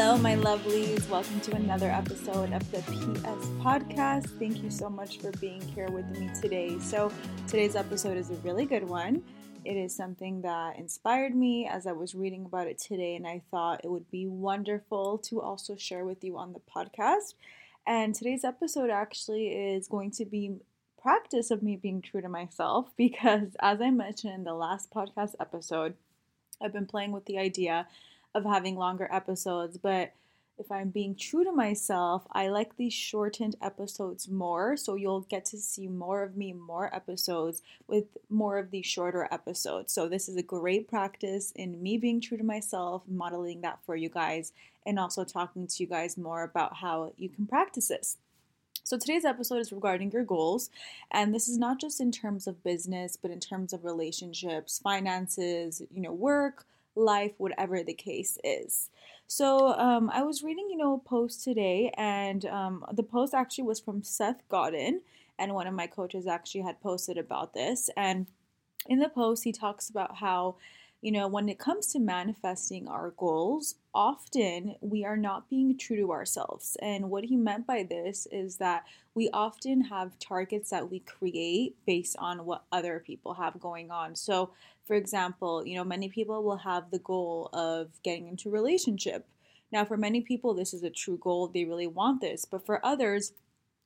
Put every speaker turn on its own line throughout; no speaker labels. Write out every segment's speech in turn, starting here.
Hello, my lovelies. Welcome to another episode of the PS Podcast. Thank you so much for being here with me today. So, today's episode is a really good one. It is something that inspired me as I was reading about it today, and I thought it would be wonderful to also share with you on the podcast. And today's episode actually is going to be practice of me being true to myself because as I mentioned in the last podcast episode, I've been playing with the idea of having longer episodes, but if I'm being true to myself, I like these shortened episodes more. So you'll get to see more of me, more episodes with more of these shorter episodes. So this is a great practice in me being true to myself, modeling that for you guys, and also talking to you guys more about how you can practice this. So today's episode is regarding your goals, and this is not just in terms of business, but in terms of relationships, finances, you know, work, life, whatever the case is. So um, I was reading, you know, a post today, and um, the post actually was from Seth Godin, and one of my coaches actually had posted about this. And in the post, he talks about how you know, when it comes to manifesting our goals, often we are not being true to ourselves. And what he meant by this is that we often have targets that we create based on what other people have going on. So, for example, you know, many people will have the goal of getting into relationship. Now, for many people, this is a true goal. They really want this. But for others,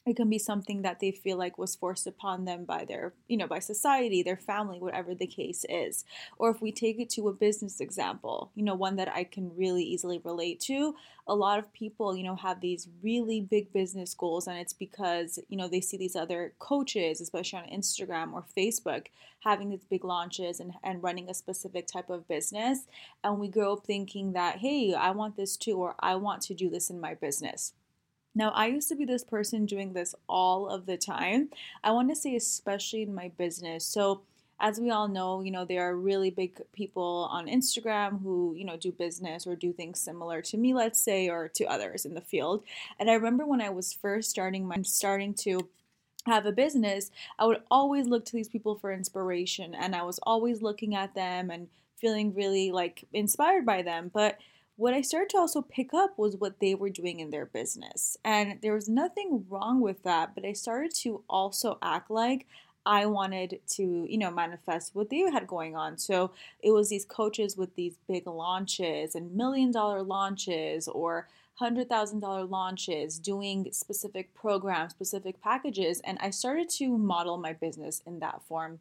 it can be something that they feel like was forced upon them by their you know by society their family whatever the case is. Or if we take it to a business example you know one that i can really easily relate to a lot of people you know have these really big business goals and it's because you know they see these other coaches especially on instagram or facebook having these big launches and, and running a specific type of business. And we grow up thinking that hey i want this too or i want to do this in my business now, I used to be this person doing this all of the time. I want to say, especially in my business. So, as we all know, you know, there are really big people on Instagram who, you know, do business or do things similar to me, let's say, or to others in the field. And I remember when I was first starting my starting to have a business, I would always look to these people for inspiration and I was always looking at them and feeling really like inspired by them. But what I started to also pick up was what they were doing in their business. And there was nothing wrong with that, but I started to also act like I wanted to, you know, manifest what they had going on. So it was these coaches with these big launches and million dollar launches or hundred thousand dollar launches, doing specific programs, specific packages, and I started to model my business in that form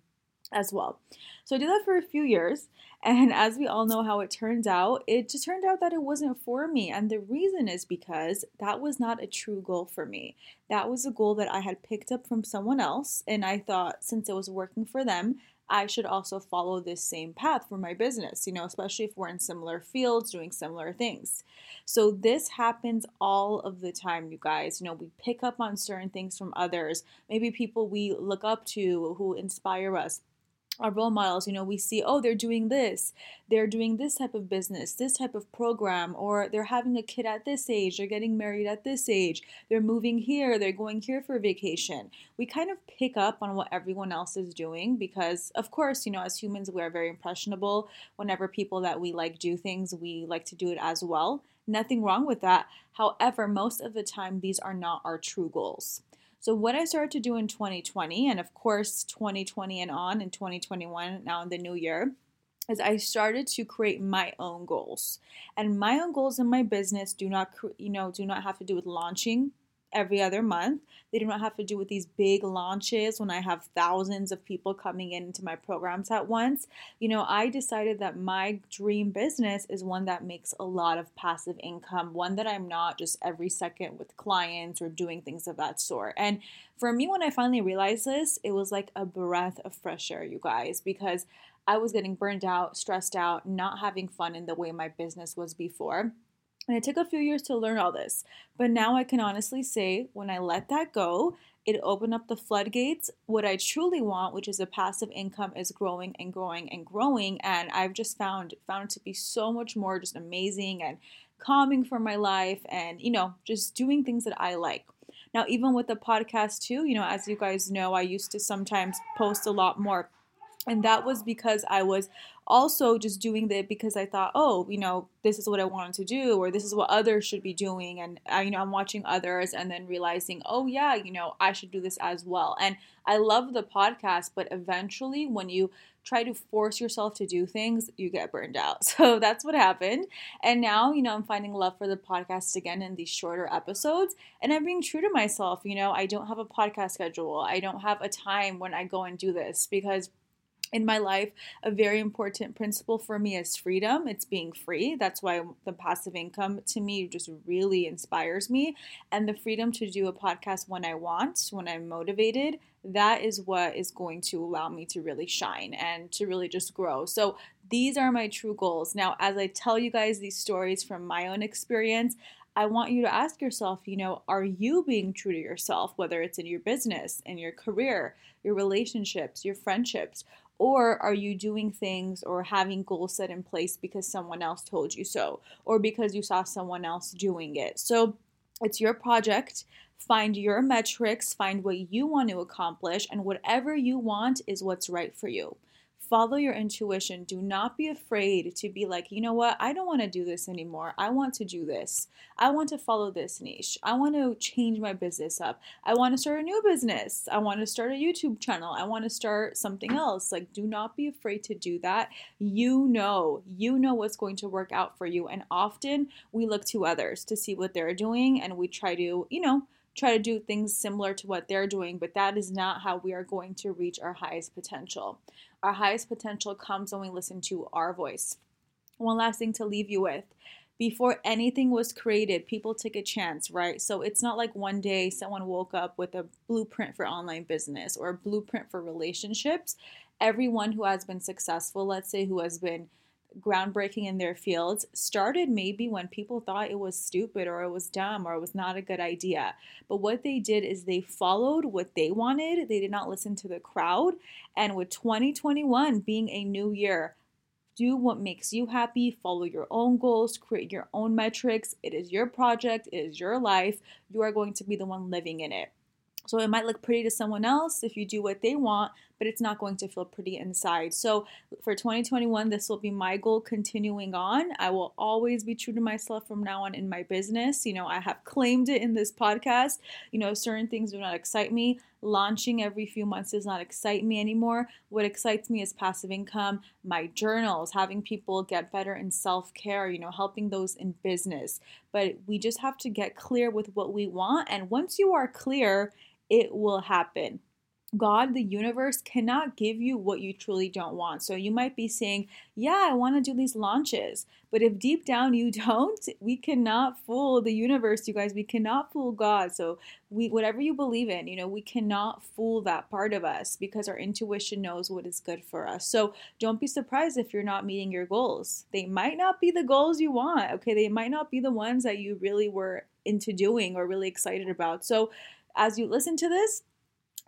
as well. So I did that for a few years, and as we all know how it turned out, it just turned out that it wasn't for me. And the reason is because that was not a true goal for me. That was a goal that I had picked up from someone else, and I thought since it was working for them, I should also follow this same path for my business, you know, especially if we're in similar fields doing similar things. So, this happens all of the time, you guys. You know, we pick up on certain things from others, maybe people we look up to who inspire us our role models you know we see oh they're doing this they're doing this type of business this type of program or they're having a kid at this age they're getting married at this age they're moving here they're going here for vacation. We kind of pick up on what everyone else is doing because of course you know as humans we are very impressionable. Whenever people that we like do things we like to do it as well. Nothing wrong with that. However most of the time these are not our true goals so, what I started to do in 2020, and of course 2020 and on in 2021, now in the new year, is I started to create my own goals. And my own goals in my business do not, you know, do not have to do with launching every other month. They do not have to do with these big launches when I have thousands of people coming into my programs at once. You know, I decided that my dream business is one that makes a lot of passive income, one that I'm not just every second with clients or doing things of that sort. And for me, when I finally realized this, it was like a breath of fresh air, you guys, because I was getting burned out, stressed out, not having fun in the way my business was before. And it took a few years to learn all this. But now I can honestly say, when I let that go, it opened up the floodgates. What I truly want, which is a passive income, is growing and growing and growing. And I've just found found it to be so much more just amazing and calming for my life and, you know, just doing things that I like. Now, even with the podcast too, you know, as you guys know, I used to sometimes post a lot more and that was because I was also just doing that because I thought, oh, you know, this is what I wanted to do, or this is what others should be doing. And, I, you know, I'm watching others and then realizing, oh, yeah, you know, I should do this as well. And I love the podcast, but eventually when you try to force yourself to do things, you get burned out. So that's what happened. And now, you know, I'm finding love for the podcast again in these shorter episodes. And I'm being true to myself. You know, I don't have a podcast schedule, I don't have a time when I go and do this because in my life, a very important principle for me is freedom. It's being free. That's why the passive income to me just really inspires me. And the freedom to do a podcast when I want, when I'm motivated, that is what is going to allow me to really shine and to really just grow. So, these are my true goals. Now, as I tell you guys these stories from my own experience, I want you to ask yourself, you know, are you being true to yourself, whether it's in your business, in your career, your relationships, your friendships? Or are you doing things or having goals set in place because someone else told you so, or because you saw someone else doing it? So it's your project. Find your metrics, find what you want to accomplish, and whatever you want is what's right for you follow your intuition. Do not be afraid to be like, you know what? I don't want to do this anymore. I want to do this. I want to follow this niche. I want to change my business up. I want to start a new business. I want to start a YouTube channel. I want to start something else. Like, do not be afraid to do that. You know, you know what's going to work out for you. And often we look to others to see what they're doing and we try to, you know, try to do things similar to what they're doing, but that is not how we are going to reach our highest potential. Our highest potential comes when we listen to our voice. One last thing to leave you with. Before anything was created, people took a chance, right? So it's not like one day someone woke up with a blueprint for online business or a blueprint for relationships. Everyone who has been successful, let's say, who has been groundbreaking in their fields started maybe when people thought it was stupid or it was dumb or it was not a good idea. But what they did is they followed what they wanted, they did not listen to the crowd. And with 2021 being a new year, do what makes you happy, follow your own goals, create your own metrics. It is your project, it is your life. You are going to be the one living in it. So it might look pretty to someone else if you do what they want, but it's not going to feel pretty inside. So for 2021, this will be my goal continuing on. I will always be true to myself from now on in my business. You know, I have claimed it in this podcast. You know, certain things do not excite me. Launching every few months does not excite me anymore. What excites me is passive income, my journals, having people get better in self care, you know, helping those in business. But we just have to get clear with what we want. And once you are clear, it will happen. God, the universe, cannot give you what you truly don't want. So you might be saying, Yeah, I want to do these launches. But if deep down you don't, we cannot fool the universe, you guys. We cannot fool God. So we whatever you believe in, you know, we cannot fool that part of us because our intuition knows what is good for us. So don't be surprised if you're not meeting your goals. They might not be the goals you want. Okay. They might not be the ones that you really were into doing or really excited about. So as you listen to this,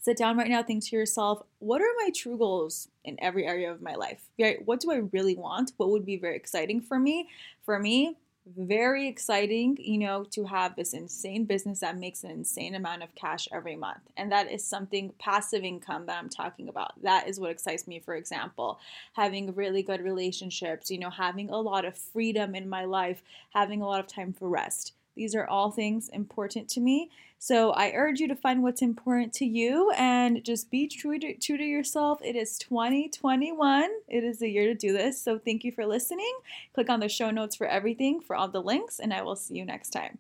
sit down right now, think to yourself, what are my true goals in every area of my life? Right? What do I really want? What would be very exciting for me? For me, very exciting, you know, to have this insane business that makes an insane amount of cash every month. And that is something passive income that I'm talking about. That is what excites me, for example, having really good relationships, you know, having a lot of freedom in my life, having a lot of time for rest. These are all things important to me. So I urge you to find what's important to you and just be true to, true to yourself. It is 2021. It is the year to do this. So thank you for listening. Click on the show notes for everything, for all the links, and I will see you next time.